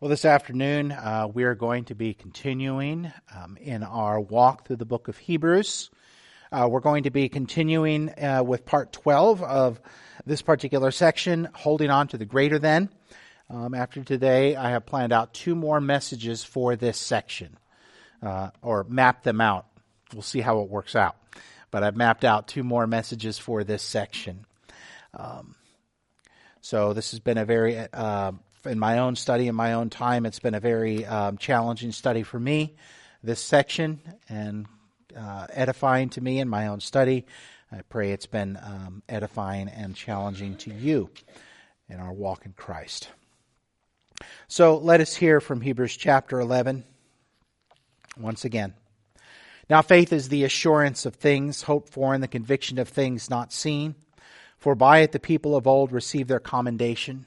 Well, this afternoon uh, we are going to be continuing um, in our walk through the book of Hebrews. Uh, we're going to be continuing uh, with part 12 of this particular section, holding on to the greater than. Um, after today, I have planned out two more messages for this section, uh, or mapped them out. We'll see how it works out. But I've mapped out two more messages for this section. Um, so this has been a very uh, in my own study, in my own time, it's been a very um, challenging study for me, this section, and uh, edifying to me in my own study. I pray it's been um, edifying and challenging to you in our walk in Christ. So let us hear from Hebrews chapter 11 once again. Now, faith is the assurance of things hoped for and the conviction of things not seen. For by it the people of old received their commendation.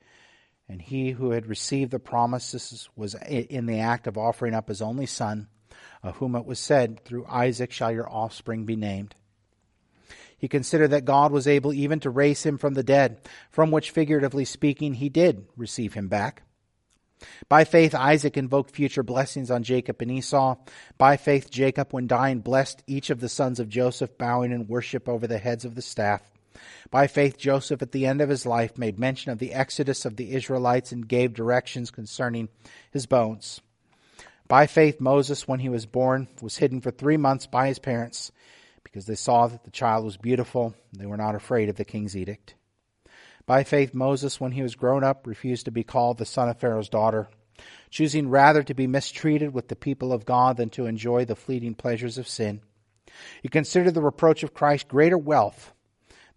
And he who had received the promises was in the act of offering up his only son, of whom it was said, Through Isaac shall your offspring be named. He considered that God was able even to raise him from the dead, from which, figuratively speaking, he did receive him back. By faith, Isaac invoked future blessings on Jacob and Esau. By faith, Jacob, when dying, blessed each of the sons of Joseph, bowing in worship over the heads of the staff. By faith, Joseph, at the end of his life, made mention of the exodus of the Israelites and gave directions concerning his bones. By faith, Moses, when he was born, was hidden for three months by his parents because they saw that the child was beautiful. They were not afraid of the king's edict. By faith, Moses, when he was grown up, refused to be called the son of Pharaoh's daughter, choosing rather to be mistreated with the people of God than to enjoy the fleeting pleasures of sin. He considered the reproach of Christ greater wealth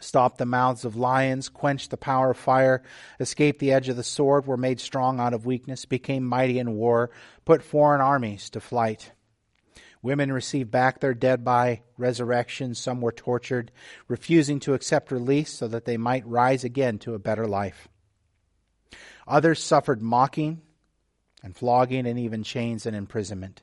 stopped the mouths of lions, quenched the power of fire, escaped the edge of the sword, were made strong out of weakness, became mighty in war, put foreign armies to flight. Women received back their dead by resurrection. Some were tortured, refusing to accept release so that they might rise again to a better life. Others suffered mocking and flogging and even chains and imprisonment.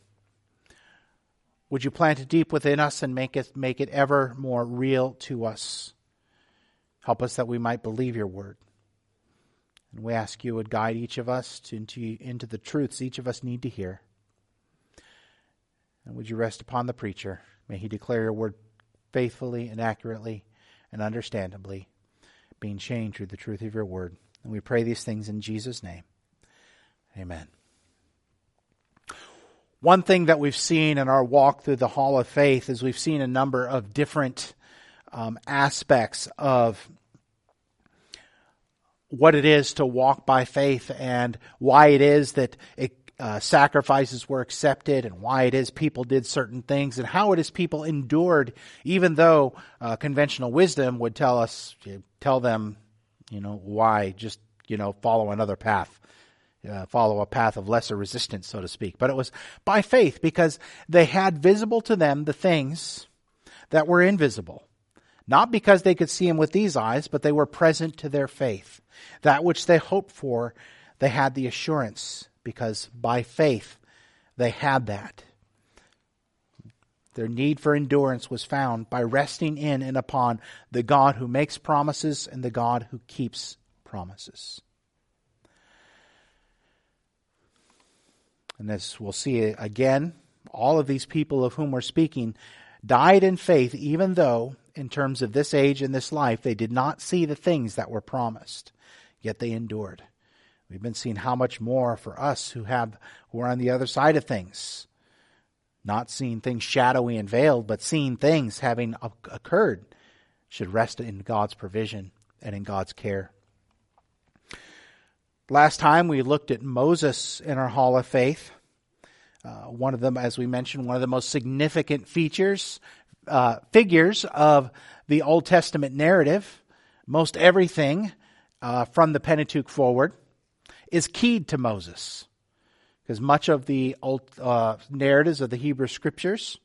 Would you plant it deep within us and make it, make it ever more real to us? Help us that we might believe your word. And we ask you would guide each of us to, into, into the truths each of us need to hear. And would you rest upon the preacher? May he declare your word faithfully and accurately and understandably, being changed through the truth of your word. And we pray these things in Jesus' name. Amen. One thing that we've seen in our walk through the Hall of Faith is we've seen a number of different um, aspects of what it is to walk by faith and why it is that it, uh, sacrifices were accepted and why it is people did certain things and how it is people endured even though uh, conventional wisdom would tell us tell them you know why just you know follow another path uh, follow a path of lesser resistance, so to speak. But it was by faith because they had visible to them the things that were invisible. Not because they could see him with these eyes, but they were present to their faith. That which they hoped for, they had the assurance because by faith they had that. Their need for endurance was found by resting in and upon the God who makes promises and the God who keeps promises. And as we'll see again, all of these people of whom we're speaking died in faith, even though, in terms of this age and this life, they did not see the things that were promised, yet they endured. We've been seeing how much more for us who have who are on the other side of things, not seeing things shadowy and veiled, but seeing things having occurred, should rest in God's provision and in God's care. Last time we looked at Moses in our Hall of Faith. Uh, one of them, as we mentioned, one of the most significant features, uh, figures of the Old Testament narrative. Most everything uh, from the Pentateuch forward is keyed to Moses, because much of the old uh, narratives of the Hebrew Scriptures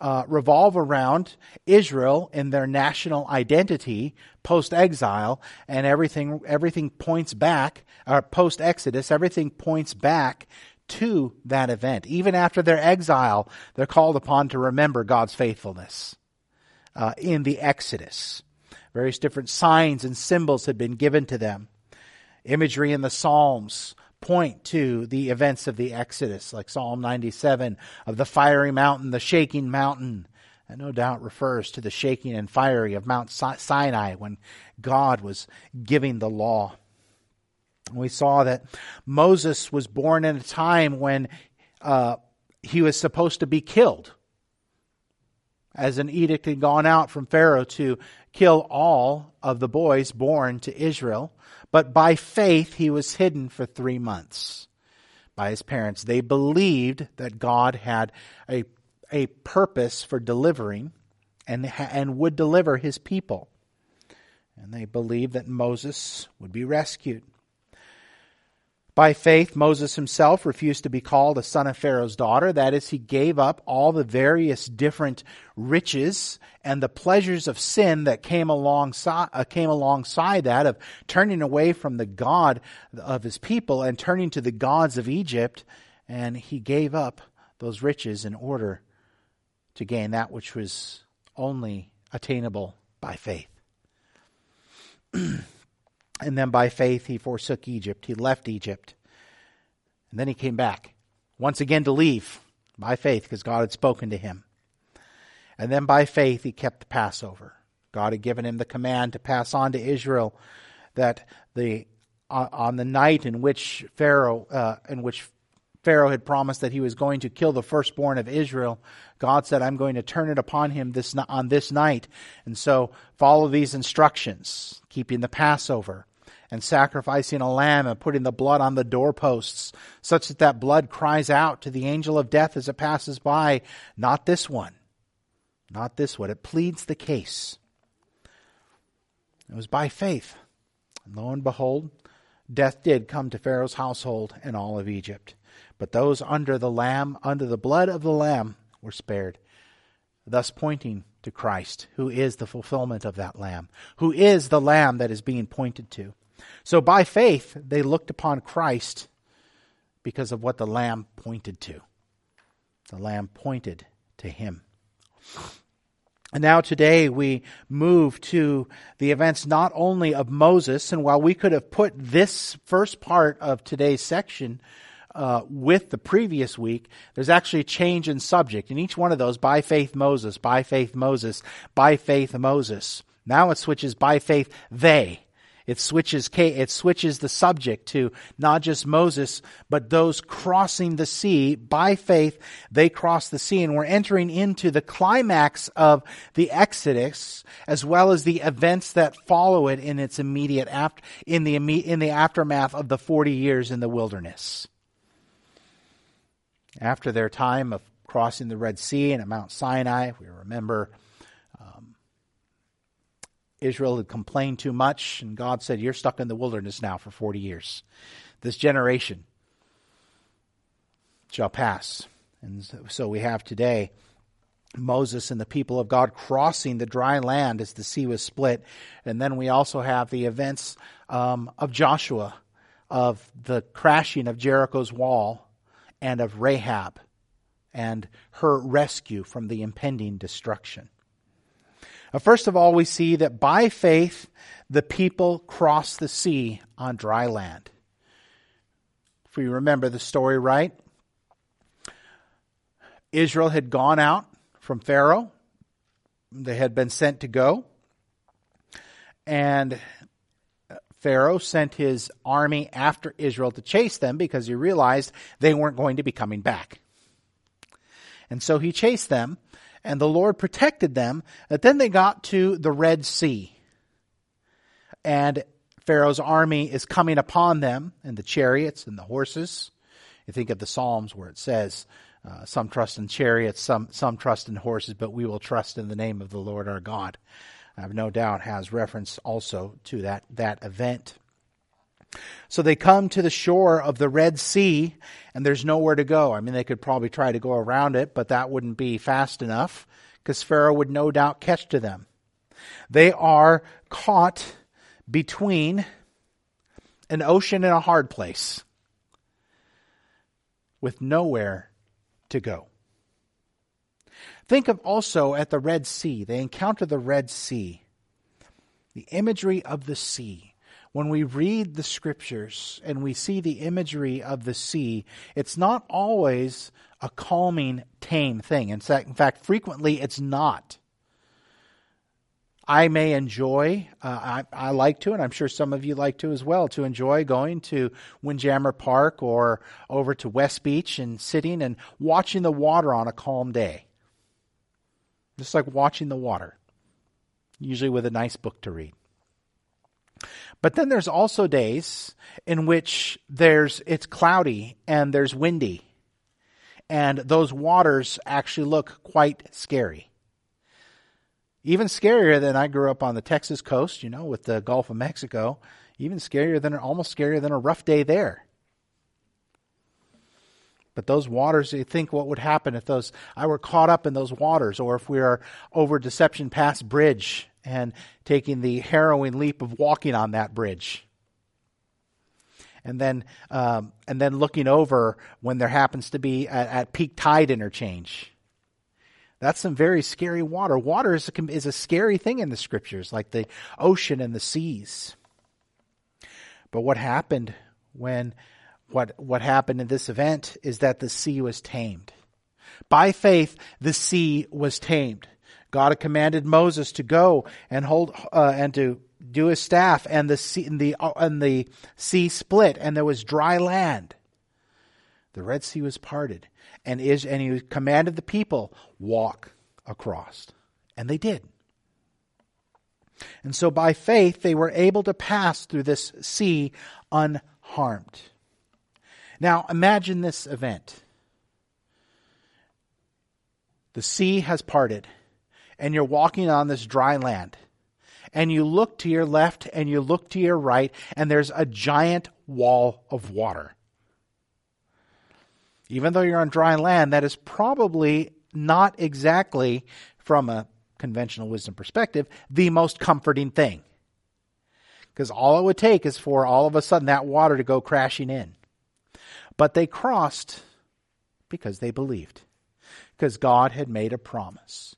uh, revolve around Israel and their national identity post exile, and everything everything points back, or post Exodus, everything points back to that event. Even after their exile, they're called upon to remember God's faithfulness uh, in the Exodus. Various different signs and symbols had been given to them. Imagery in the Psalms point to the events of the Exodus, like Psalm 97 of the fiery mountain, the shaking mountain. That no doubt refers to the shaking and fiery of Mount Sinai when God was giving the law. We saw that Moses was born in a time when uh, he was supposed to be killed, as an edict had gone out from Pharaoh to kill all of the boys born to Israel. But by faith, he was hidden for three months by his parents. They believed that God had a, a purpose for delivering and, and would deliver his people. And they believed that Moses would be rescued. By faith, Moses himself refused to be called a son of Pharaoh's daughter. That is, he gave up all the various different riches and the pleasures of sin that came alongside, uh, came alongside that of turning away from the God of his people and turning to the gods of Egypt. And he gave up those riches in order to gain that which was only attainable by faith. And then by faith, he forsook Egypt. He left Egypt. And then he came back, once again to leave by faith, because God had spoken to him. And then by faith he kept the Passover. God had given him the command to pass on to Israel that the on the night in which Pharaoh uh, in which Pharaoh had promised that he was going to kill the firstborn of Israel, God said, "I'm going to turn it upon him this on this night." And so, follow these instructions: keeping the Passover, and sacrificing a lamb and putting the blood on the doorposts, such that that blood cries out to the angel of death as it passes by, not this one, not this one. It pleads the case. It was by faith. And lo and behold, death did come to Pharaoh's household and all of Egypt. But those under the lamb, under the blood of the lamb, were spared, thus pointing to Christ, who is the fulfillment of that lamb, who is the lamb that is being pointed to. So by faith, they looked upon Christ because of what the Lamb pointed to. The Lamb pointed to him. And now today we move to the events not only of Moses, and while we could have put this first part of today's section uh, with the previous week, there's actually a change in subject. In each one of those, by faith Moses, by faith Moses, by faith Moses. Now it switches by faith they. It switches, it switches the subject to not just Moses, but those crossing the sea by faith. They cross the sea and we're entering into the climax of the Exodus as well as the events that follow it in its immediate after, in the, in the aftermath of the 40 years in the wilderness. After their time of crossing the Red Sea and at Mount Sinai, we remember Israel had complained too much, and God said, You're stuck in the wilderness now for 40 years. This generation shall pass. And so we have today Moses and the people of God crossing the dry land as the sea was split. And then we also have the events um, of Joshua, of the crashing of Jericho's wall, and of Rahab and her rescue from the impending destruction. Uh, first of all, we see that by faith, the people crossed the sea on dry land. If we remember the story right, Israel had gone out from Pharaoh. They had been sent to go. And Pharaoh sent his army after Israel to chase them because he realized they weren't going to be coming back. And so he chased them and the Lord protected them. But then they got to the Red Sea. And Pharaoh's army is coming upon them, and the chariots and the horses. You think of the Psalms where it says, uh, Some trust in chariots, some, some trust in horses, but we will trust in the name of the Lord our God. I have no doubt has reference also to that, that event. So they come to the shore of the Red Sea, and there's nowhere to go. I mean, they could probably try to go around it, but that wouldn't be fast enough because Pharaoh would no doubt catch to them. They are caught between an ocean and a hard place with nowhere to go. Think of also at the Red Sea. They encounter the Red Sea. The imagery of the sea when we read the scriptures and we see the imagery of the sea, it's not always a calming, tame thing. In fact, frequently it's not. I may enjoy, uh, I, I, like to, and I'm sure some of you like to as well, to enjoy going to Windjammer Park or over to West Beach and sitting and watching the water on a calm day. Just like watching the water, usually with a nice book to read. But then there's also days in which there's it's cloudy and there's windy. And those waters actually look quite scary. Even scarier than I grew up on the Texas coast, you know, with the Gulf of Mexico. Even scarier than almost scarier than a rough day there. But those waters, you think what would happen if those I were caught up in those waters, or if we are over Deception Pass Bridge and taking the harrowing leap of walking on that bridge. And then, um, and then looking over when there happens to be at, at, peak tide interchange. That's some very scary water. Water is a, is a scary thing in the scriptures, like the ocean and the seas. But what happened when what what happened in this event is that the sea was tamed. By faith, the sea was tamed. God had commanded Moses to go and hold uh, and to do his staff, and the sea, and the and the sea split, and there was dry land. The Red Sea was parted, and is and he commanded the people walk across, and they did. And so by faith they were able to pass through this sea unharmed. Now imagine this event. The sea has parted, and you're walking on this dry land. And you look to your left and you look to your right, and there's a giant wall of water. Even though you're on dry land, that is probably not exactly, from a conventional wisdom perspective, the most comforting thing. Because all it would take is for all of a sudden that water to go crashing in. But they crossed because they believed, because God had made a promise.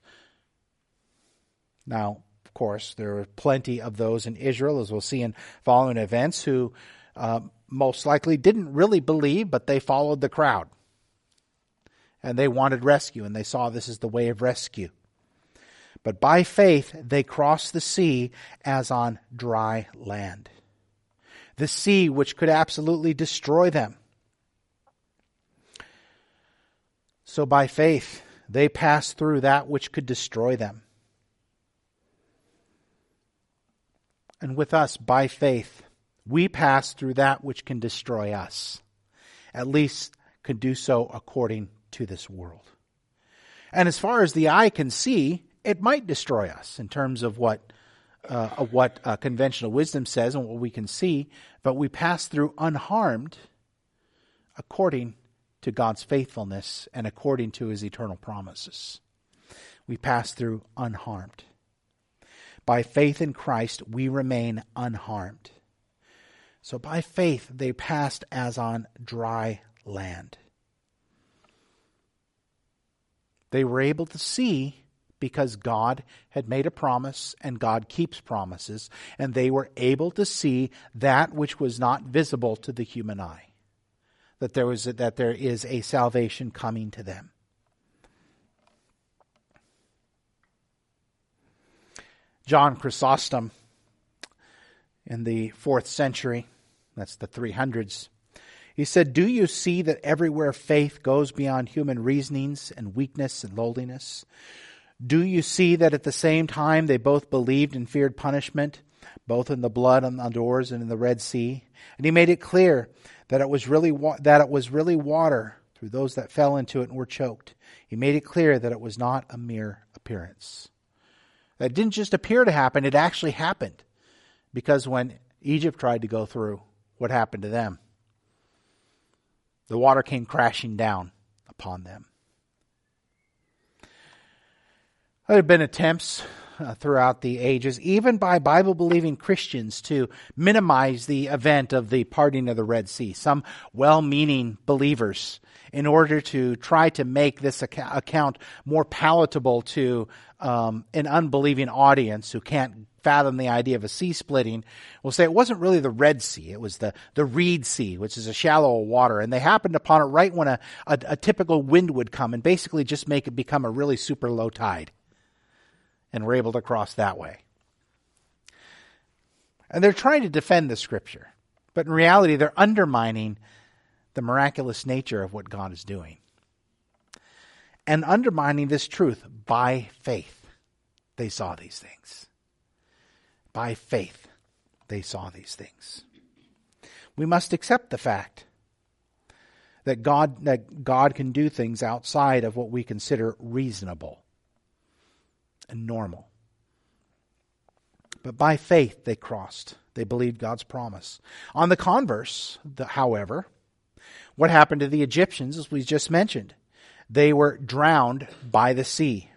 Now, of course, there are plenty of those in Israel, as we'll see in following events, who uh, most likely didn't really believe, but they followed the crowd. And they wanted rescue, and they saw this as the way of rescue. But by faith, they crossed the sea as on dry land. The sea which could absolutely destroy them. So by faith, they passed through that which could destroy them. And with us, by faith, we pass through that which can destroy us. At least can do so according to this world. And as far as the eye can see, it might destroy us in terms of what uh, what uh, conventional wisdom says and what we can see, but we pass through unharmed according to God's faithfulness and according to his eternal promises. We pass through unharmed. By faith in Christ, we remain unharmed. So by faith, they passed as on dry land. They were able to see because God had made a promise and God keeps promises, and they were able to see that which was not visible to the human eye. That there, was a, that there is a salvation coming to them. John Chrysostom in the fourth century, that's the 300s, he said, Do you see that everywhere faith goes beyond human reasonings and weakness and lowliness? Do you see that at the same time they both believed and feared punishment, both in the blood on the doors and in the Red Sea? And he made it clear that it was really wa- that it was really water through those that fell into it and were choked. He made it clear that it was not a mere appearance. That didn't just appear to happen, it actually happened. Because when Egypt tried to go through, what happened to them? The water came crashing down upon them. There have been attempts uh, throughout the ages, even by Bible believing Christians, to minimize the event of the parting of the Red Sea. Some well meaning believers, in order to try to make this account more palatable to um, an unbelieving audience who can't fathom the idea of a sea splitting will say it wasn't really the Red Sea. It was the, the Reed Sea, which is a shallow water. And they happened upon it right when a, a, a typical wind would come and basically just make it become a really super low tide and we're able to cross that way. And they're trying to defend the scripture, but in reality, they're undermining the miraculous nature of what God is doing and undermining this truth by faith. They saw these things. By faith, they saw these things. We must accept the fact that God, that God can do things outside of what we consider reasonable and normal. But by faith they crossed. They believed God's promise. On the converse, the, however, what happened to the Egyptians, as we just mentioned? They were drowned by the sea.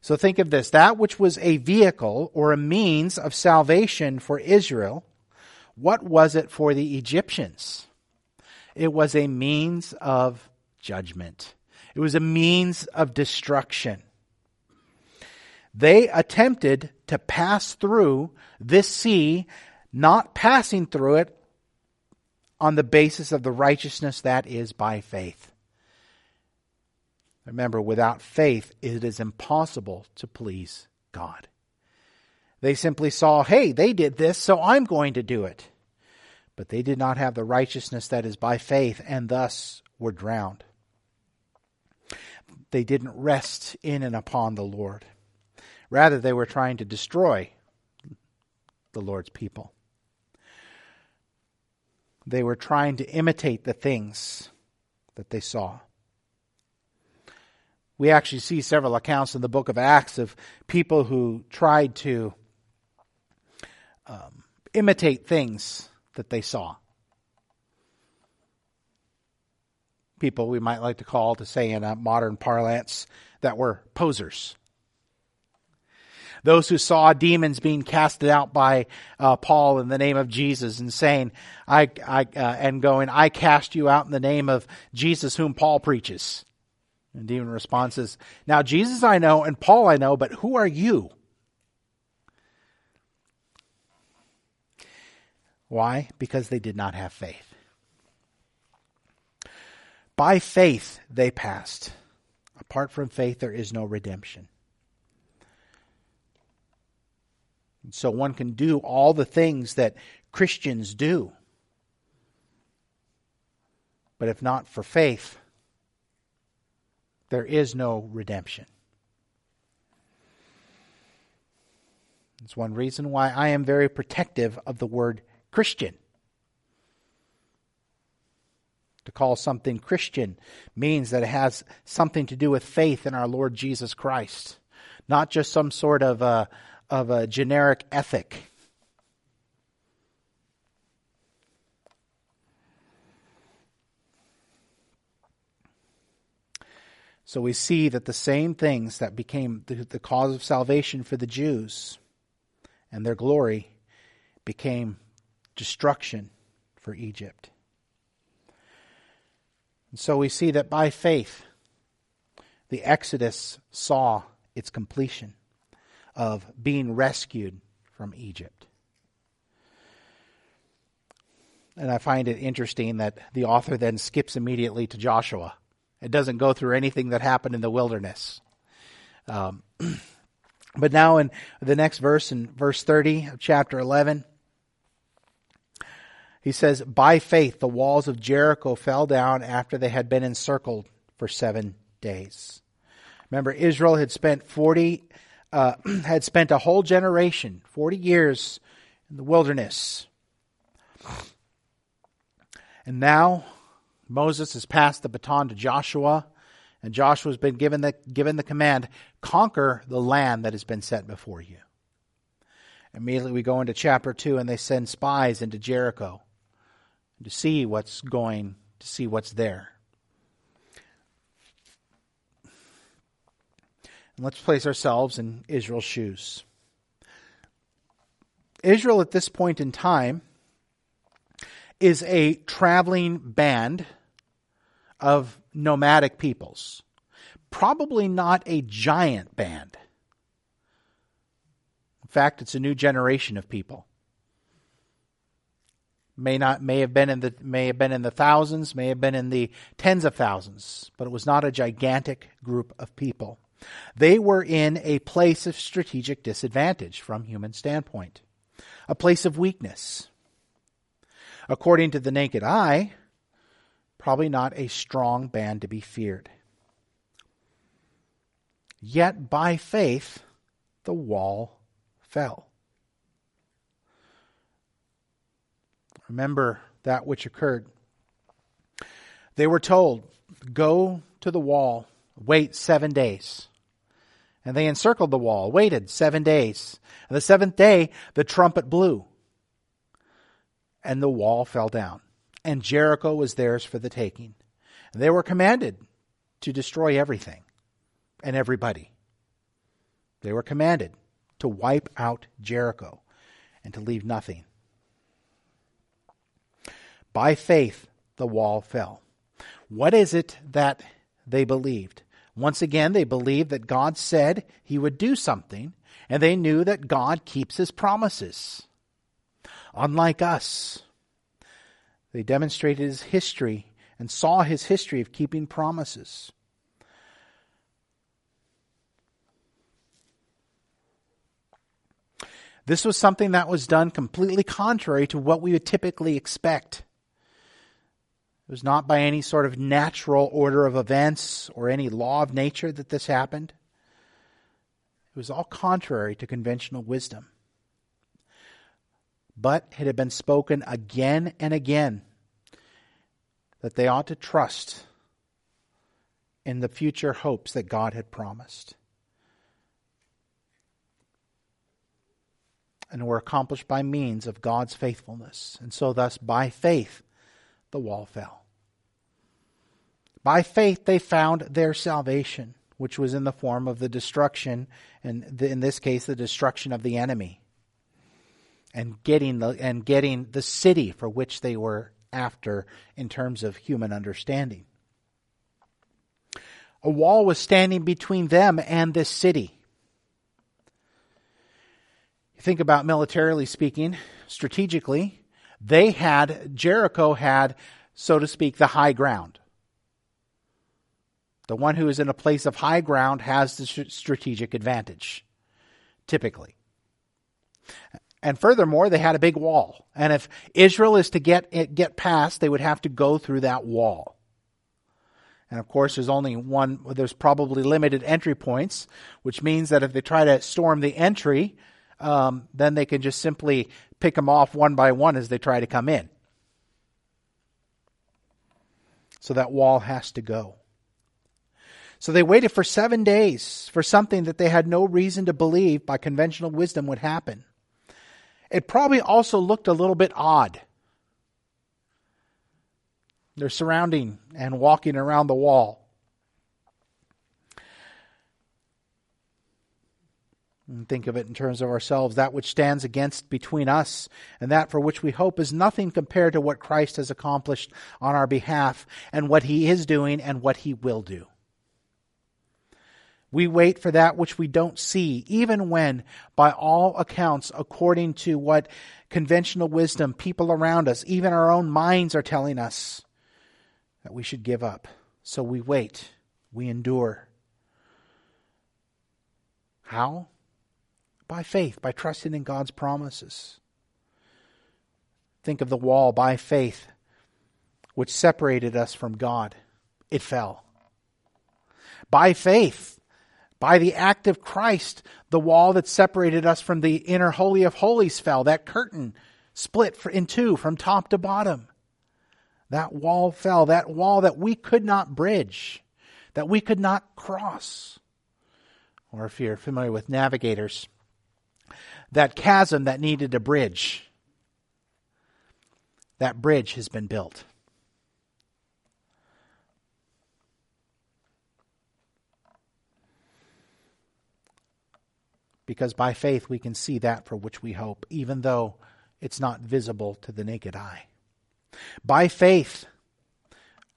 So think of this that which was a vehicle or a means of salvation for Israel, what was it for the Egyptians? It was a means of judgment, it was a means of destruction. They attempted to pass through this sea, not passing through it on the basis of the righteousness that is by faith. Remember, without faith, it is impossible to please God. They simply saw, hey, they did this, so I'm going to do it. But they did not have the righteousness that is by faith, and thus were drowned. They didn't rest in and upon the Lord. Rather, they were trying to destroy the Lord's people. They were trying to imitate the things that they saw. We actually see several accounts in the book of Acts of people who tried to um, imitate things that they saw. People we might like to call, to say in a modern parlance, that were posers. Those who saw demons being casted out by uh, Paul in the name of Jesus and saying, I, I, uh, and going, I cast you out in the name of Jesus whom Paul preaches. And demon responses, Now Jesus I know and Paul I know, but who are you? Why? Because they did not have faith. By faith they passed. Apart from faith, there is no redemption. And so one can do all the things that Christians do. But if not for faith, there is no redemption. It's one reason why I am very protective of the word Christian. To call something Christian means that it has something to do with faith in our Lord Jesus Christ, not just some sort of a, of a generic ethic. So we see that the same things that became the, the, cause of salvation for the Jews and their glory became destruction for Egypt. And so we see that by faith, the Exodus saw its completion of being rescued from Egypt. And I find it interesting that the author then skips immediately to Joshua. It doesn't go through anything that happened in the wilderness. Um, but now in the next verse, in verse 30 of chapter 11, he says, By faith, the walls of Jericho fell down after they had been encircled for seven days. Remember, Israel had spent 40, uh, had spent a whole generation, 40 years in the wilderness. And now Moses has passed the baton to Joshua, and Joshua's been given the, given the command conquer the land that has been set before you. Immediately we go into chapter 2, and they send spies into Jericho to see what's going, to see what's there. And let's place ourselves in Israel's shoes. Israel at this point in time is a traveling band of nomadic peoples. Probably not a giant band. In fact, it's a new generation of people may not may have been in the may have been in the thousands, may have been in the tens of thousands, but it was not a gigantic group of people. They were in a place of strategic disadvantage from human standpoint, a place of weakness. According to the naked eye, probably not a strong band to be feared. Yet by faith, the wall fell. Remember that which occurred. They were told, Go to the wall, wait seven days. And they encircled the wall, waited seven days. And the seventh day, the trumpet blew, and the wall fell down. And Jericho was theirs for the taking. And they were commanded to destroy everything and everybody. They were commanded to wipe out Jericho and to leave nothing. By faith, the wall fell. What is it that they believed? Once again, they believed that God said he would do something, and they knew that God keeps his promises. Unlike us, they demonstrated his history and saw his history of keeping promises. This was something that was done completely contrary to what we would typically expect. It was not by any sort of natural order of events or any law of nature that this happened. It was all contrary to conventional wisdom. But it had been spoken again and again that they ought to trust in the future hopes that God had promised. And were accomplished by means of God's faithfulness. And so, thus, by faith, the wall fell. By faith, they found their salvation, which was in the form of the destruction, and in this case, the destruction of the enemy, and getting the, and getting the city for which they were after in terms of human understanding. A wall was standing between them and this city. You think about militarily speaking, strategically, they had, Jericho had, so to speak, the high ground. The one who is in a place of high ground has the strategic advantage, typically. And furthermore, they had a big wall. And if Israel is to get, eh, get past, they would have to go through that wall. And of course, there's only one, there's probably limited entry points, which means that if they try to storm the entry, um, then they can just simply pick them off one by one as they try to come in. So that wall has to go. So they waited for seven days for something that they had no reason to believe by conventional wisdom would happen. It probably also looked a little bit odd. They're surrounding and walking around the wall. And think of it in terms of ourselves. That which stands against between us and that for which we hope is nothing compared to what Christ has accomplished on our behalf and what he is doing and what he will do. We wait for that which we don't see, even when, by all accounts, according to what conventional wisdom, people around us, even our own minds are telling us that we should give up. So we wait, we endure. How? By faith, by trusting in God's promises. Think of the wall by faith, which separated us from God. It fell. By faith, by the act of Christ, the wall that separated us from the inner Holy of Holies fell. That curtain split in two from top to bottom. That wall fell. That wall that we could not bridge, that we could not cross. Or if you're familiar with navigators, that chasm that needed a bridge, that bridge has been built. because by faith we can see that for which we hope, even though it's not visible to the naked eye. By faith,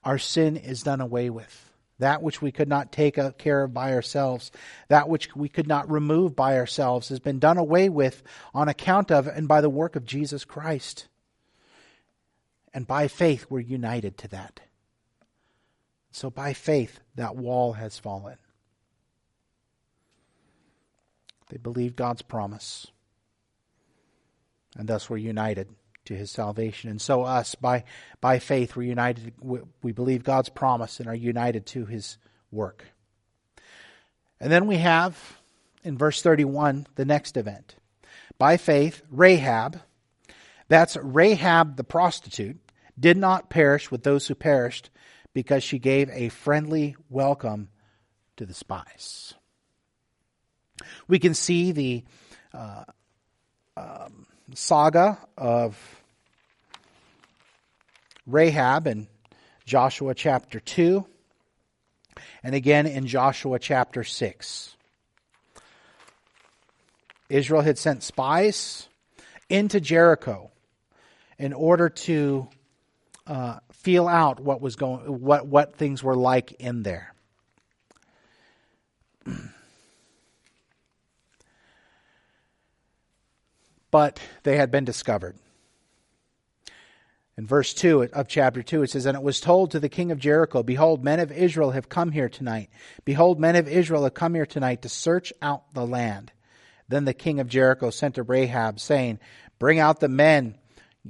our sin is done away with. That which we could not take care of by ourselves, that which we could not remove by ourselves, has been done away with on account of and by the work of Jesus Christ. And by faith, we're united to that. So by faith, that wall has fallen. They believed God's promise. And thus were united to his salvation. And so us, by, by faith, we're united, we believe God's promise and are united to his work. And then we have, in verse 31, the next event. By faith, Rahab, that's Rahab the prostitute, did not perish with those who perished because she gave a friendly welcome to the spies. We can see the uh, um, saga of Rahab in Joshua chapter 2, and again in Joshua chapter 6. Israel had sent spies into Jericho in order to uh, feel out what was going, what what things were like in there. but they had been discovered. In verse 2 of chapter 2, it says, And it was told to the king of Jericho, Behold, men of Israel have come here tonight. Behold, men of Israel have come here tonight to search out the land. Then the king of Jericho sent to Rahab, saying, Bring out the men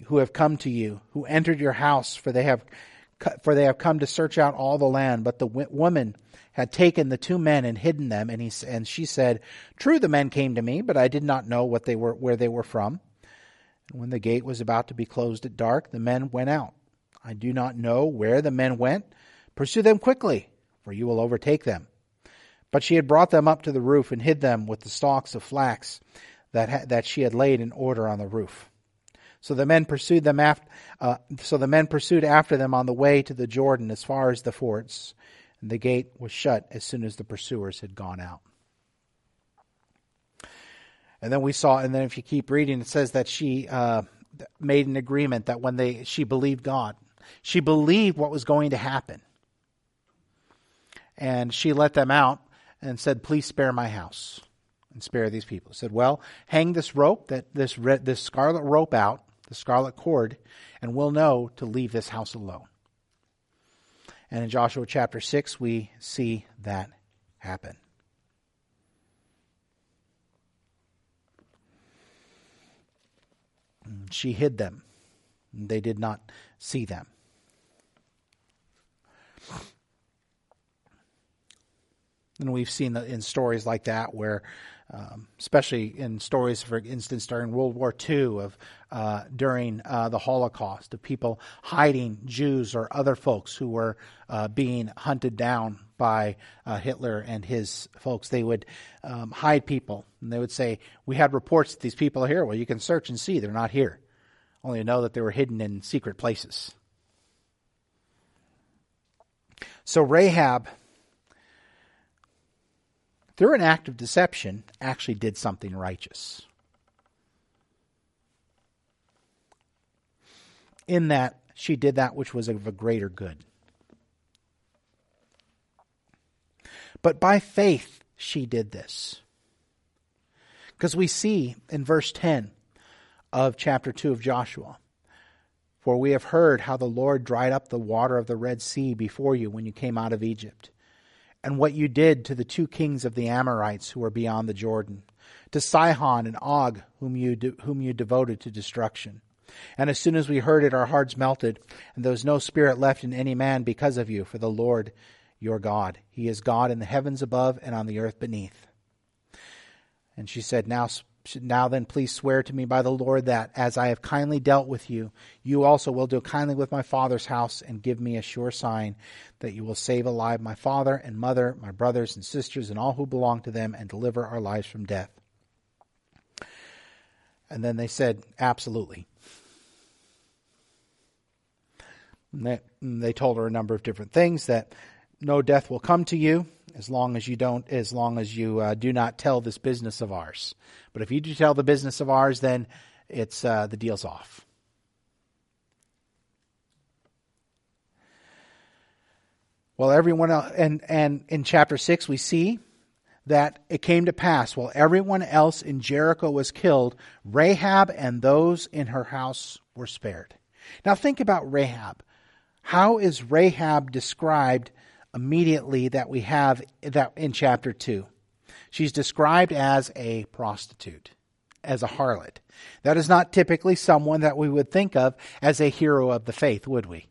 who have come to you, who entered your house, for they have for they have come to search out all the land. But the woman had taken the two men and hidden them, and he and she said, "True, the men came to me, but I did not know what they were where they were from." When the gate was about to be closed at dark, the men went out. I do not know where the men went. Pursue them quickly, for you will overtake them. But she had brought them up to the roof and hid them with the stalks of flax that, ha- that she had laid in order on the roof. So the men pursued them after, uh, so the men pursued after them on the way to the Jordan as far as the forts, and the gate was shut as soon as the pursuers had gone out. And then we saw, and then if you keep reading, it says that she uh, made an agreement that when they she believed God, she believed what was going to happen, and she let them out and said, "Please spare my house and spare these people." Said, "Well, hang this rope that this red, this scarlet rope out, the scarlet cord, and we'll know to leave this house alone." And in Joshua chapter six, we see that happen. Mm, she hid them. They did not see them. And we've seen in stories like that where, um, especially in stories, for instance, during World War II, of uh, during uh, the Holocaust, of people hiding Jews or other folks who were uh, being hunted down by uh, Hitler and his folks. They would um, hide people, and they would say, "We had reports that these people are here. Well, you can search and see they're not here. Only to know that they were hidden in secret places." So Rahab through an act of deception, actually did something righteous. In that she did that which was of a greater good. But by faith she did this. Because we see in verse 10 of chapter 2 of Joshua For we have heard how the Lord dried up the water of the Red Sea before you when you came out of Egypt and what you did to the two kings of the Amorites who were beyond the Jordan, to Sihon and Og, whom you, de- whom you devoted to destruction. And as soon as we heard it, our hearts melted, and there was no spirit left in any man because of you, for the Lord your God. He is God in the heavens above and on the earth beneath. And she said, Now now then, please swear to me by the Lord that, as I have kindly dealt with you, you also will do kindly with my father's house, and give me a sure sign that you will save alive my father and mother, my brothers and sisters, and all who belong to them, and deliver our lives from death. And then they said, Absolutely. And they, and they told her a number of different things that no death will come to you as long as you don't, as long as you uh, do not tell this business of ours. But if you do tell the business of ours, then it's uh, the deal's off. Well, everyone else, and and in chapter six we see that it came to pass while everyone else in Jericho was killed, Rahab and those in her house were spared. Now think about Rahab. How is Rahab described immediately that we have that in chapter 2. She's described as a prostitute, as a harlot. That is not typically someone that we would think of as a hero of the faith, would we?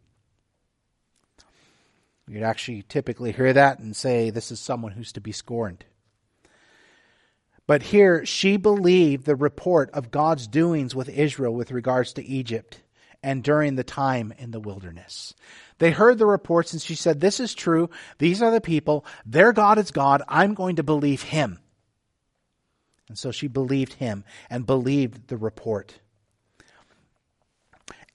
You'd actually typically hear that and say this is someone who's to be scorned. But here, she believed the report of God's doings with Israel with regards to Egypt and during the time in the wilderness. They heard the reports and she said, This is true. These are the people. Their God is God. I'm going to believe him. And so she believed him and believed the report.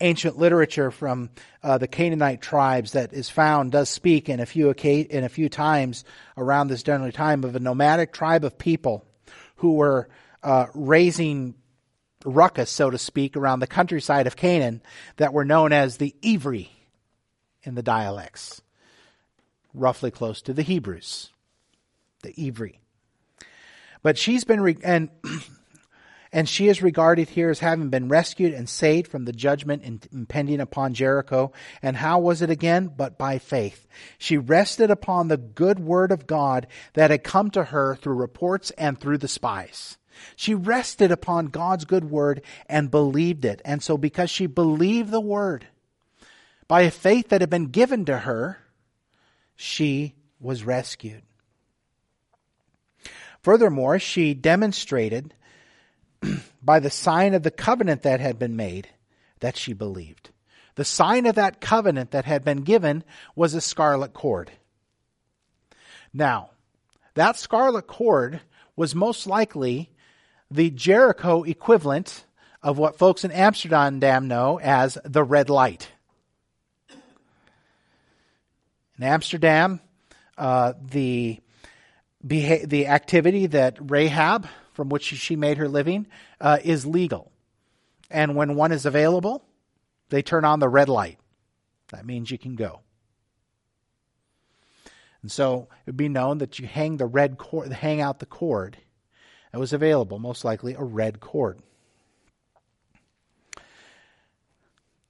Ancient literature from uh, the Canaanite tribes that is found does speak in a few in a few times around this general time of a nomadic tribe of people who were uh, raising ruckus, so to speak, around the countryside of Canaan that were known as the Ivri in the dialects, roughly close to the Hebrews, the Ivri. But she's been re- and and she is regarded here as having been rescued and saved from the judgment impending upon Jericho. And how was it again? But by faith. She rested upon the good word of God that had come to her through reports and through the spies. She rested upon God's good word and believed it. And so, because she believed the word, by a faith that had been given to her, she was rescued. Furthermore, she demonstrated by the sign of the covenant that had been made that she believed. The sign of that covenant that had been given was a scarlet cord. Now, that scarlet cord was most likely the Jericho equivalent of what folks in Amsterdam know as the red light. In Amsterdam, uh, the beha- the activity that Rahab, from which she made her living, uh, is legal, and when one is available, they turn on the red light. That means you can go. And so it would be known that you hang the red cord, hang out the cord that was available, most likely a red cord.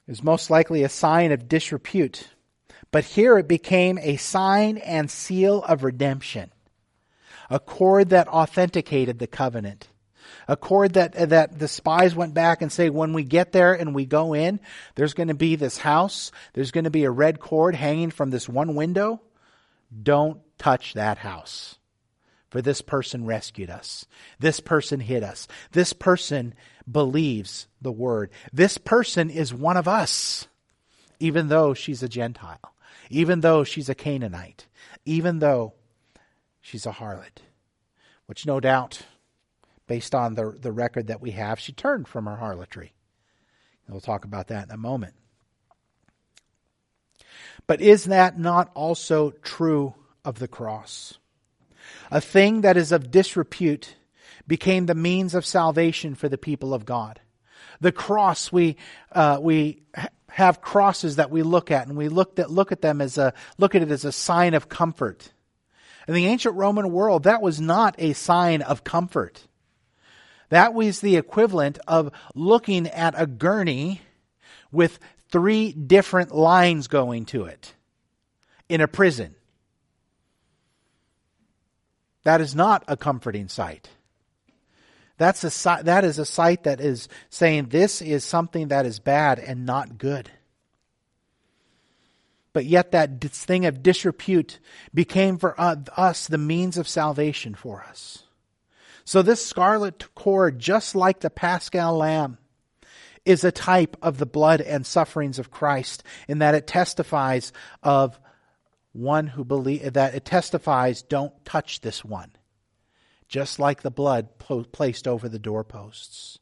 Was most likely a sign of disrepute. But here it became a sign and seal of redemption, a cord that authenticated the covenant a cord that that the spies went back and say when we get there and we go in there's going to be this house there's going to be a red cord hanging from this one window don't touch that house for this person rescued us this person hid us this person believes the word this person is one of us even though she's a gentile even though she's a canaanite even though she's a harlot which no doubt based on the, the record that we have, she turned from her harlotry. We'll talk about that in a moment. But is that not also true of the cross? A thing that is of disrepute became the means of salvation for the people of God. The cross, we, uh, we have crosses that we look at and we look at, look at them as a, look at it as a sign of comfort. In the ancient Roman world, that was not a sign of comfort. That was the equivalent of looking at a gurney with three different lines going to it in a prison. That is not a comforting sight. That's a, that is a sight that is saying this is something that is bad and not good. But yet, that thing of disrepute became for uh, us the means of salvation for us. So this scarlet cord, just like the paschal lamb, is a type of the blood and sufferings of Christ in that it testifies of one who believe that it testifies don't touch this one just like the blood placed over the doorposts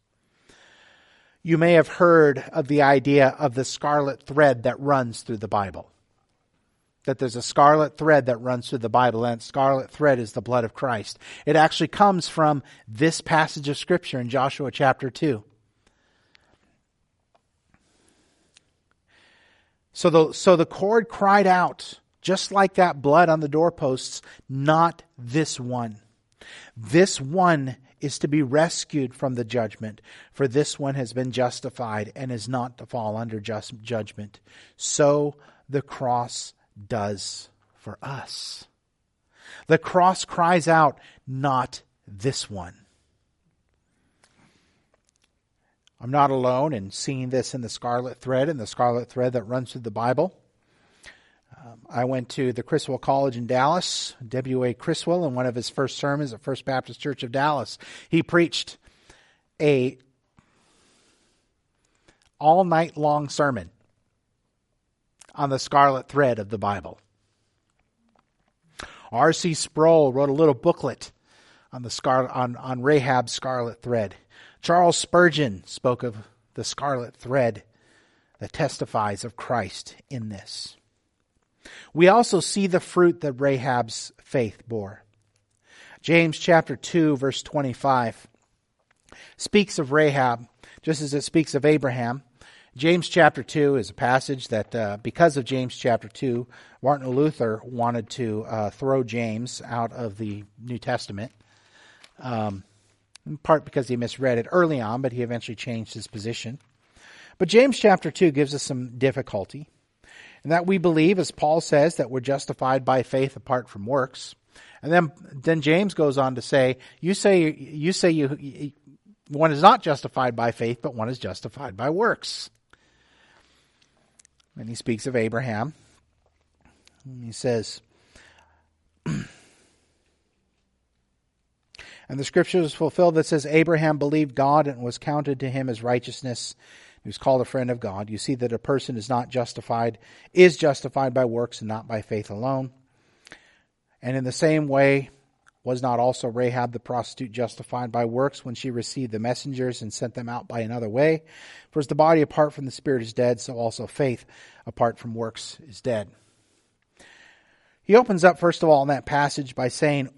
you may have heard of the idea of the scarlet thread that runs through the bible that there's a scarlet thread that runs through the Bible, and that scarlet thread is the blood of Christ. It actually comes from this passage of Scripture in Joshua chapter 2. So the, so the cord cried out, just like that blood on the doorposts, not this one. This one is to be rescued from the judgment, for this one has been justified and is not to fall under just judgment. So the cross does for us. The cross cries out, not this one. I'm not alone in seeing this in the scarlet thread, in the scarlet thread that runs through the Bible. Um, I went to the Criswell College in Dallas. W.A. Criswell, in one of his first sermons at First Baptist Church of Dallas, he preached a all night long sermon on the scarlet thread of the Bible. R.C. Sproul wrote a little booklet on the scar- on, on Rahab's scarlet thread. Charles Spurgeon spoke of the scarlet thread that testifies of Christ in this. We also see the fruit that Rahab's faith bore. James chapter 2 verse 25 speaks of Rahab just as it speaks of Abraham. James chapter 2 is a passage that, uh, because of James chapter 2, Martin Luther wanted to uh, throw James out of the New Testament. Um, in part because he misread it early on, but he eventually changed his position. But James chapter 2 gives us some difficulty. And that we believe, as Paul says, that we're justified by faith apart from works. And then, then James goes on to say, you say, you say you, one is not justified by faith, but one is justified by works. And he speaks of Abraham. And he says, and the scripture is fulfilled that says, Abraham believed God and was counted to him as righteousness. Was called a friend of God. You see that a person is not justified, is justified by works and not by faith alone. And in the same way, was not also Rahab the prostitute justified by works when she received the messengers and sent them out by another way? For as the body apart from the spirit is dead, so also faith apart from works is dead. He opens up, first of all, in that passage by saying,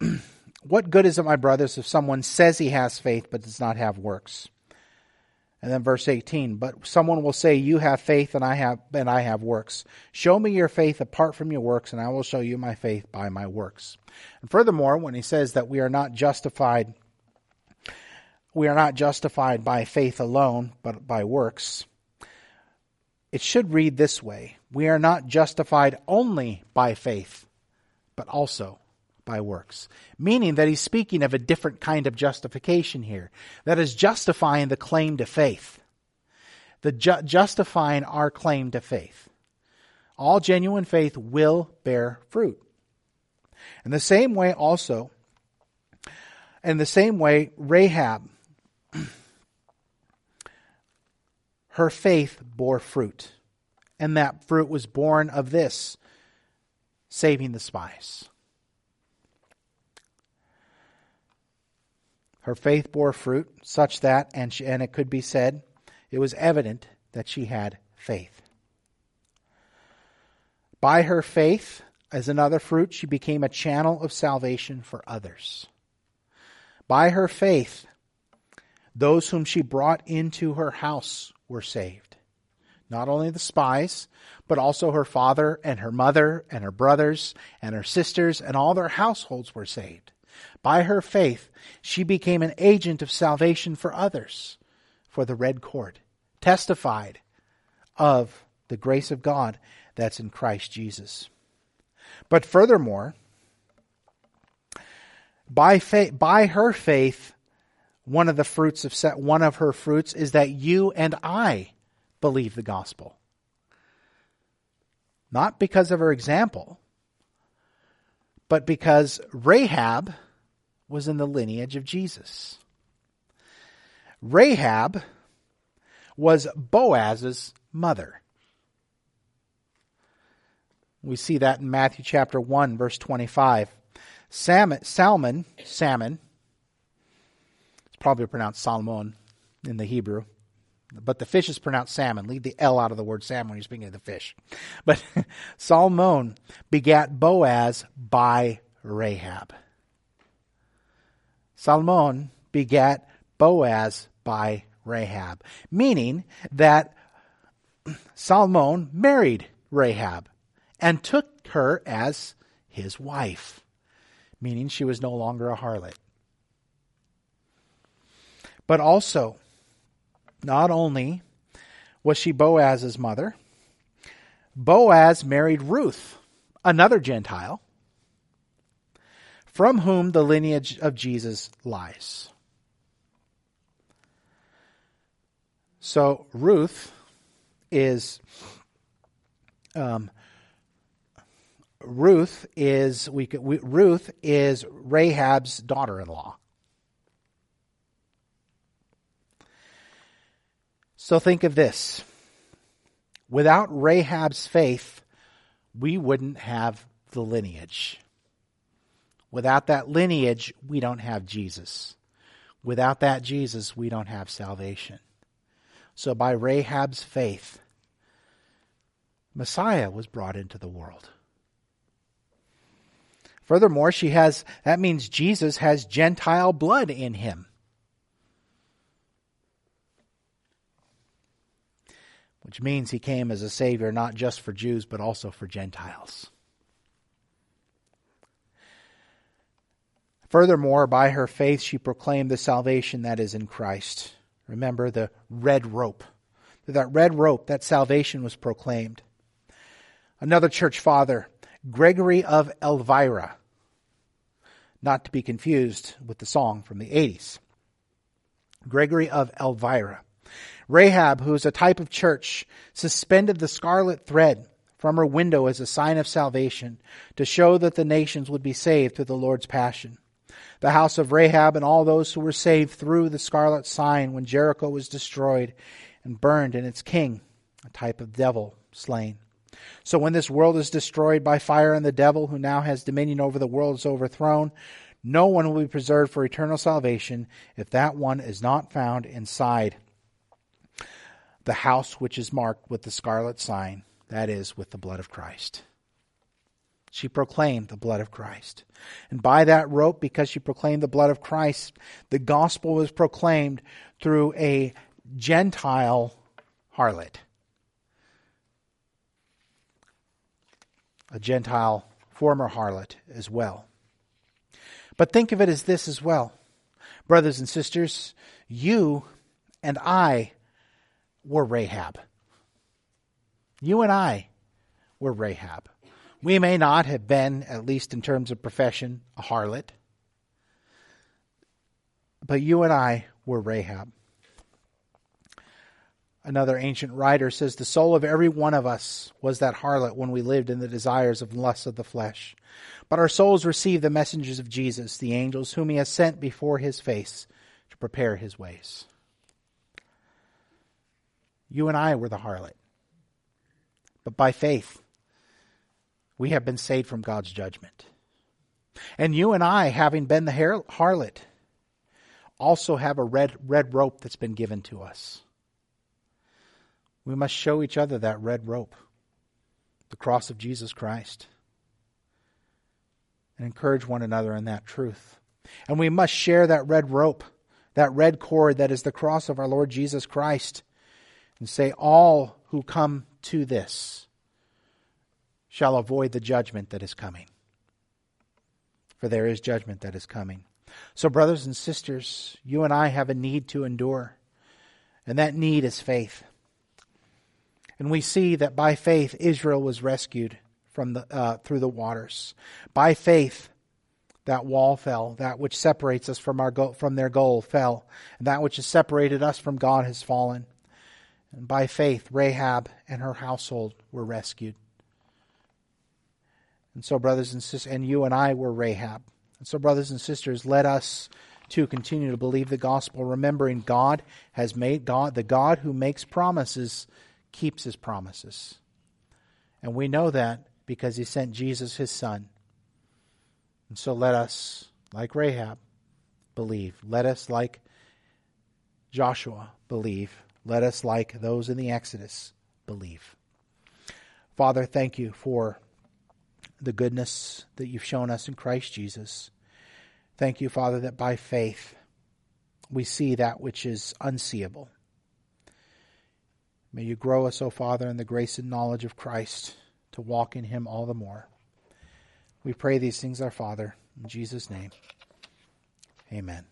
What good is it, my brothers, if someone says he has faith but does not have works? And then verse 18, but someone will say, you have faith and I have, and I have works. Show me your faith apart from your works and I will show you my faith by my works. And furthermore, when he says that we are not justified, we are not justified by faith alone, but by works, it should read this way. We are not justified only by faith, but also by works, meaning that he's speaking of a different kind of justification here. That is justifying the claim to faith, the ju- justifying our claim to faith. All genuine faith will bear fruit. In the same way, also, in the same way, Rahab, her faith bore fruit. And that fruit was born of this saving the spies. Her faith bore fruit, such that, and, she, and it could be said, it was evident that she had faith. By her faith, as another fruit, she became a channel of salvation for others. By her faith, those whom she brought into her house were saved. Not only the spies, but also her father and her mother and her brothers and her sisters and all their households were saved. By her faith, she became an agent of salvation for others, for the Red Court, testified of the grace of God that's in Christ Jesus. But furthermore, by faith, by her faith, one of the fruits of set, one of her fruits is that you and I believe the gospel. Not because of her example, but because Rahab was in the lineage of Jesus. Rahab was Boaz's mother. We see that in Matthew chapter 1 verse 25. Salmon, salmon, salmon, it's probably pronounced Salmon in the Hebrew, but the fish is pronounced salmon. Leave the L out of the word salmon when you're speaking of the fish. But Salmon begat Boaz by Rahab. Salmon begat Boaz by Rahab, meaning that Salmon married Rahab and took her as his wife, meaning she was no longer a harlot. But also, not only was she Boaz's mother, Boaz married Ruth, another Gentile, from whom the lineage of Jesus lies. So Ruth is um, Ruth is we, could, we Ruth is Rahab's daughter-in-law. So think of this. Without Rahab's faith, we wouldn't have the lineage. Without that lineage, we don't have Jesus. Without that Jesus, we don't have salvation. So by Rahab's faith, Messiah was brought into the world. Furthermore, she has, that means Jesus has Gentile blood in him. Which means he came as a Savior not just for Jews, but also for Gentiles. Furthermore, by her faith, she proclaimed the salvation that is in Christ. Remember the red rope. Through that red rope, that salvation was proclaimed. Another church father, Gregory of Elvira, not to be confused with the song from the 80s. Gregory of Elvira. Rahab, who is a type of church, suspended the scarlet thread from her window as a sign of salvation to show that the nations would be saved through the Lord's passion. The house of Rahab and all those who were saved through the scarlet sign when Jericho was destroyed and burned and its king, a type of devil, slain. So when this world is destroyed by fire and the devil who now has dominion over the world is overthrown, no one will be preserved for eternal salvation if that one is not found inside the house which is marked with the scarlet sign, that is, with the blood of Christ. She proclaimed the blood of Christ. And by that rope, because she proclaimed the blood of Christ, the gospel was proclaimed through a Gentile harlot. A Gentile former harlot as well. But think of it as this as well. Brothers and sisters, you and I were Rahab. You and I were Rahab. We may not have been, at least in terms of profession, a harlot, but you and I were Rahab. Another ancient writer says the soul of every one of us was that harlot when we lived in the desires of lusts of the flesh. But our souls received the messengers of Jesus, the angels whom he has sent before his face to prepare his ways. You and I were the harlot. But by faith, we have been saved from God's judgment. And you and I, having been the harlot, also have a red, red rope that's been given to us. We must show each other that red rope, the cross of Jesus Christ, and encourage one another in that truth. And we must share that red rope, that red cord that is the cross of our Lord Jesus Christ, and say, All who come to this shall avoid the judgment that is coming. For there is judgment that is coming. So, brothers and sisters, you and I have a need to endure, and that need is faith. And we see that by faith Israel was rescued from the, uh, through the waters. By faith, that wall fell. That which separates us from, our go- from their goal fell. And that which has separated us from God has fallen. And by faith, Rahab and her household were rescued. And so, brothers and sisters, and you and I were Rahab. And so, brothers and sisters, let us to continue to believe the gospel, remembering God has made God, the God who makes promises, keeps his promises. And we know that because he sent Jesus, his son. And so let us, like Rahab, believe. Let us, like Joshua, believe. Let us, like those in the Exodus, believe. Father, thank you for the goodness that you've shown us in Christ Jesus. Thank you, Father, that by faith we see that which is unseeable. May you grow us, O Father, in the grace and knowledge of Christ to walk in him all the more. We pray these things, our Father, in Jesus' name. Amen.